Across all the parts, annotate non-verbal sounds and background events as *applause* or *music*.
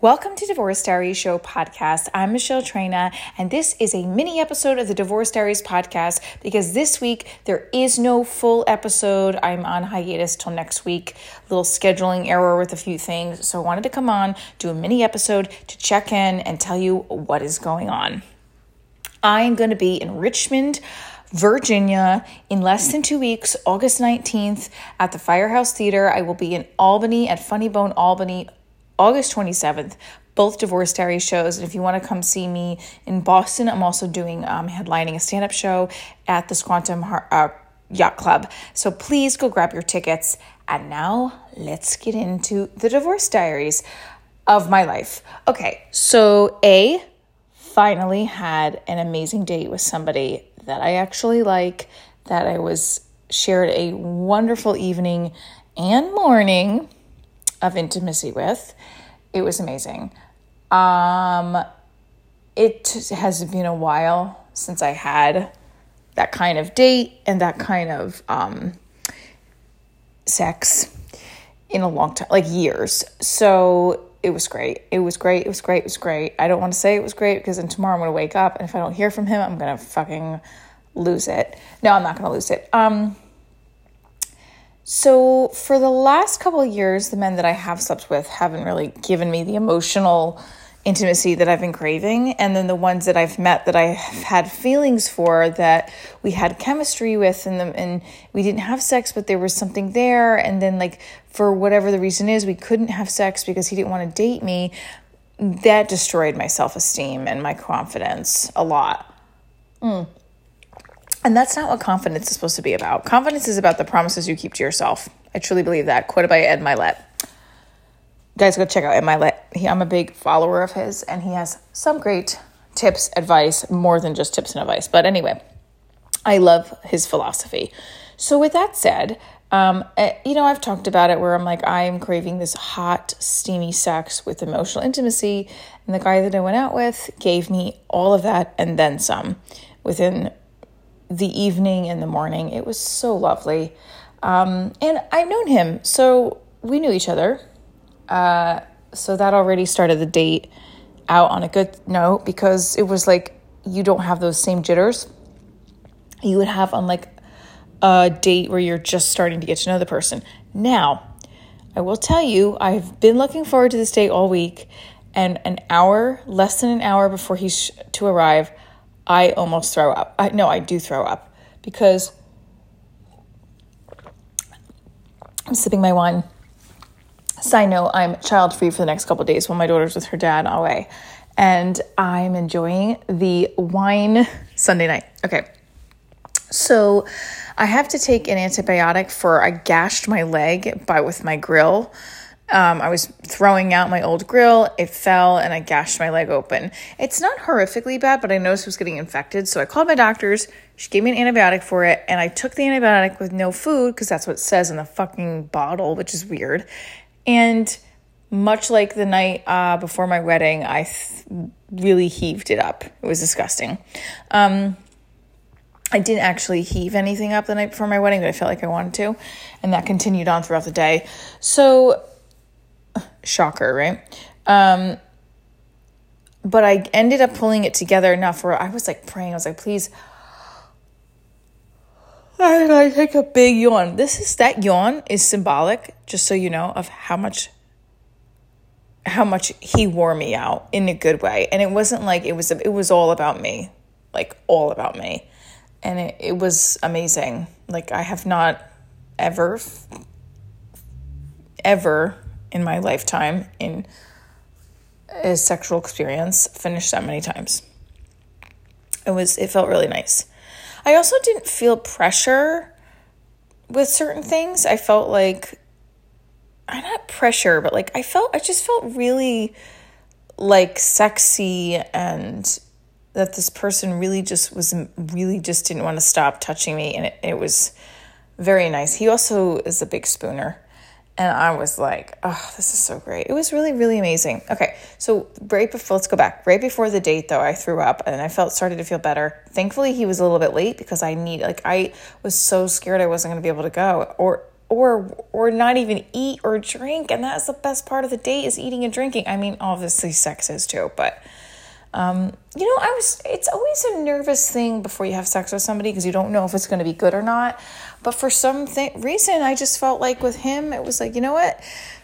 Welcome to Divorce Diaries Show podcast. I'm Michelle Traina, and this is a mini episode of the Divorce Diaries podcast because this week there is no full episode. I'm on hiatus till next week. A little scheduling error with a few things. So I wanted to come on, do a mini episode to check in and tell you what is going on. I'm going to be in Richmond. Virginia in less than two weeks, August 19th at the Firehouse Theater. I will be in Albany at Funny Bone Albany August 27th, both Divorce Diary shows. And if you want to come see me in Boston, I'm also doing um, headlining a stand up show at the Squantum uh, Yacht Club. So please go grab your tickets. And now let's get into the Divorce Diaries of my life. Okay, so A, finally had an amazing date with somebody that I actually like, that I was shared a wonderful evening and morning of intimacy with. It was amazing. Um, it has been a while since I had that kind of date and that kind of um, sex in a long time, like years. So it was great. It was great. It was great. It was great. I don't want to say it was great because then tomorrow I'm going to wake up and if I don't hear from him, I'm going to fucking lose it. No, I'm not going to lose it. Um, so, for the last couple of years, the men that I have slept with haven't really given me the emotional intimacy that I've been craving. And then the ones that I've met that I have had feelings for that we had chemistry with and, the, and we didn't have sex, but there was something there. And then, like, for whatever the reason is, we couldn't have sex because he didn't want to date me. That destroyed my self esteem and my confidence a lot. Mm. And that's not what confidence is supposed to be about. Confidence is about the promises you keep to yourself. I truly believe that. Quoted by Ed Mylett. Guys, go check out Ed Mylett. He, I'm a big follower of his, and he has some great tips, advice, more than just tips and advice. But anyway, I love his philosophy. So, with that said, um, eh, you know, I've talked about it where I'm like, I'm craving this hot, steamy sex with emotional intimacy. And the guy that I went out with gave me all of that and then some within the evening and the morning. It was so lovely. Um, and I've known him, so we knew each other. Uh, so that already started the date out on a good note because it was like you don't have those same jitters you would have on like a date where you're just starting to get to know the person. Now, I will tell you, I've been looking forward to this date all week, and an hour, less than an hour before he's to arrive, I almost throw up. I no, I do throw up because I'm sipping my wine. Side note, I'm child free for the next couple days while my daughter's with her dad away. And I'm enjoying the wine Sunday night. Okay. So I have to take an antibiotic for I gashed my leg by with my grill um, I was throwing out my old grill, it fell, and I gashed my leg open. It's not horrifically bad, but I noticed it was getting infected. So I called my doctors. She gave me an antibiotic for it, and I took the antibiotic with no food because that's what it says in the fucking bottle, which is weird. And much like the night uh, before my wedding, I th- really heaved it up. It was disgusting. Um, I didn't actually heave anything up the night before my wedding, but I felt like I wanted to. And that continued on throughout the day. So Shocker, right? Um, but I ended up pulling it together enough where I was like praying. I was like, please. And I take a big yawn. This is that yawn is symbolic, just so you know, of how much how much he wore me out in a good way. And it wasn't like it was it was all about me. Like all about me. And it, it was amazing. Like I have not ever ever in my lifetime in a sexual experience finished that many times. It was it felt really nice. I also didn't feel pressure with certain things. I felt like I not pressure, but like I felt I just felt really like sexy and that this person really just was really just didn't want to stop touching me and it, it was very nice. He also is a big spooner. And I was like, oh, this is so great. It was really, really amazing. Okay, so right before, let's go back. Right before the date, though, I threw up and I felt started to feel better. Thankfully, he was a little bit late because I need, like, I was so scared I wasn't going to be able to go. Or or or not even eat or drink and that's the best part of the date is eating and drinking i mean obviously sex is too but um, you know i was it's always a nervous thing before you have sex with somebody because you don't know if it's going to be good or not. But for some th- reason i just felt like with him it was like you know what?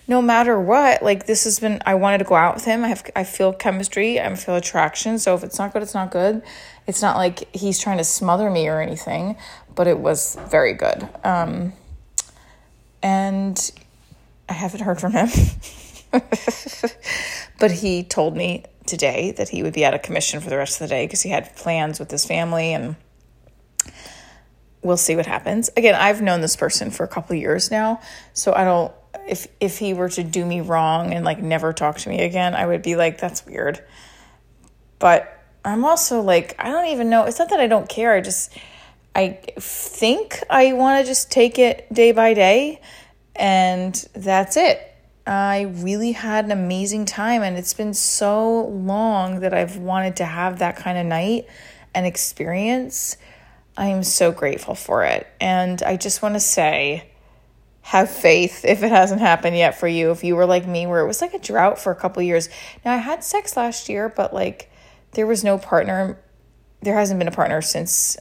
No matter what like this has been i wanted to go out with him. I have i feel chemistry i feel attraction. So if it's not good it's not good. It's not like he's trying to smother me or anything but it was very good. Um, and I haven't heard from him. *laughs* but he told me today that he would be out of commission for the rest of the day because he had plans with his family and we'll see what happens. Again, I've known this person for a couple years now, so I don't if if he were to do me wrong and like never talk to me again, I would be like that's weird. But I'm also like I don't even know. It's not that I don't care. I just I think I want to just take it day by day, and that's it. I really had an amazing time, and it's been so long that I've wanted to have that kind of night and experience. I am so grateful for it. And I just want to say, have faith if it hasn't happened yet for you. If you were like me, where it was like a drought for a couple years. Now, I had sex last year, but like there was no partner. There hasn't been a partner since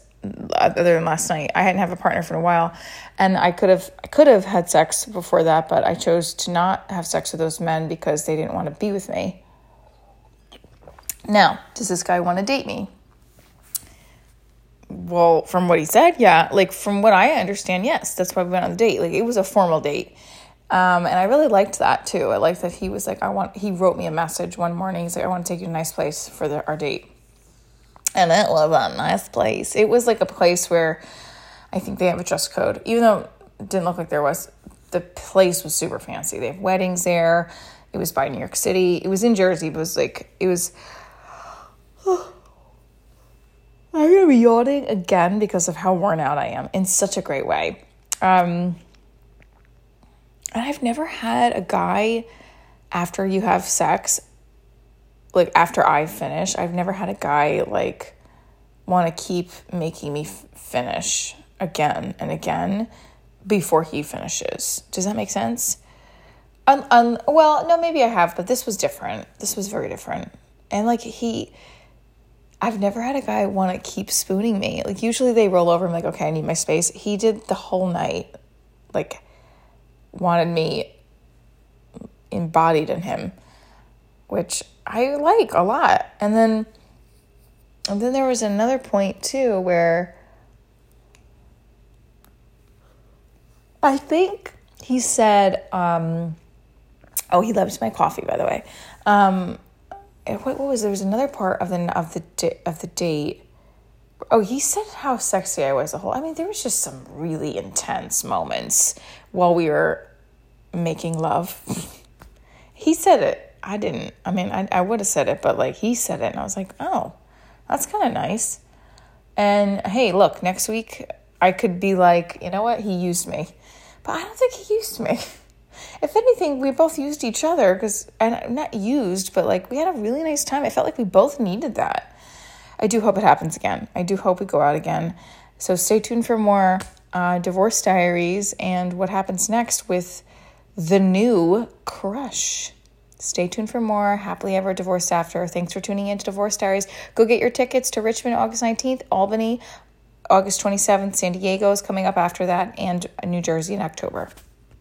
other than last night. I hadn't have a partner for a while, and I could have I could have had sex before that, but I chose to not have sex with those men because they didn't want to be with me. Now, does this guy want to date me? Well, from what he said, yeah. Like from what I understand, yes. That's why we went on the date. Like it was a formal date. Um, and I really liked that too. I liked that he was like, I want, he wrote me a message one morning. He's like, I want to take you to a nice place for the, our date and it was a nice place. It was like a place where I think they have a dress code, even though it didn't look like there was. The place was super fancy. They have weddings there. It was by New York City. It was in Jersey, but it was like it was. *gasps* I'm gonna be yawning again because of how worn out I am in such a great way. Um, and I've never had a guy after you have sex like after I finish, I've never had a guy like want to keep making me f- finish again and again before he finishes. Does that make sense? Um, um, well, no, maybe I have, but this was different. This was very different. And like he, I've never had a guy want to keep spooning me. Like usually they roll over and like, okay, I need my space. He did the whole night, like wanted me embodied in him, which I like a lot. And then and then there was another point too where I think he said um, oh he loves my coffee by the way. Um, what, what was there was another part of the of the of the date Oh, he said how sexy I was the whole. I mean, there was just some really intense moments while we were making love. *laughs* he said it I didn't. I mean, I, I would have said it, but like he said it, and I was like, oh, that's kind of nice. And hey, look, next week I could be like, you know what? He used me. But I don't think he used me. *laughs* If anything, we both used each other because, and not used, but like we had a really nice time. I felt like we both needed that. I do hope it happens again. I do hope we go out again. So stay tuned for more uh, divorce diaries and what happens next with the new crush. Stay tuned for more. Happily Ever Divorced After. Thanks for tuning in to Divorce Diaries. Go get your tickets to Richmond August 19th, Albany August 27th, San Diego is coming up after that, and New Jersey in October.